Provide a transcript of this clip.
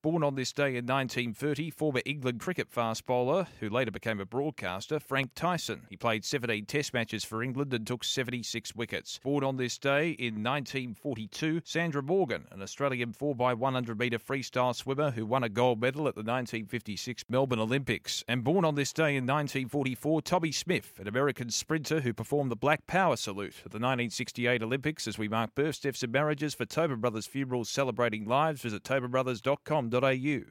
Born on this day in 1930, former England cricket fast bowler, who later became a broadcaster, Frank Tyson. He played 17 Test matches for England and took 76 wickets. Born on this day in 1942, Sandra Morgan, an Australian 4x100 metre freestyle swimmer who won a gold medal at the 1956 Melbourne Olympics. And born on this day in 1944, Tommie Smith, an American sprinter who performed the Black Power salute at the 1968 Olympics. As we mark births, deaths, and marriages for Tobin Brothers Funerals celebrating lives, visit tobinbrothers.com au.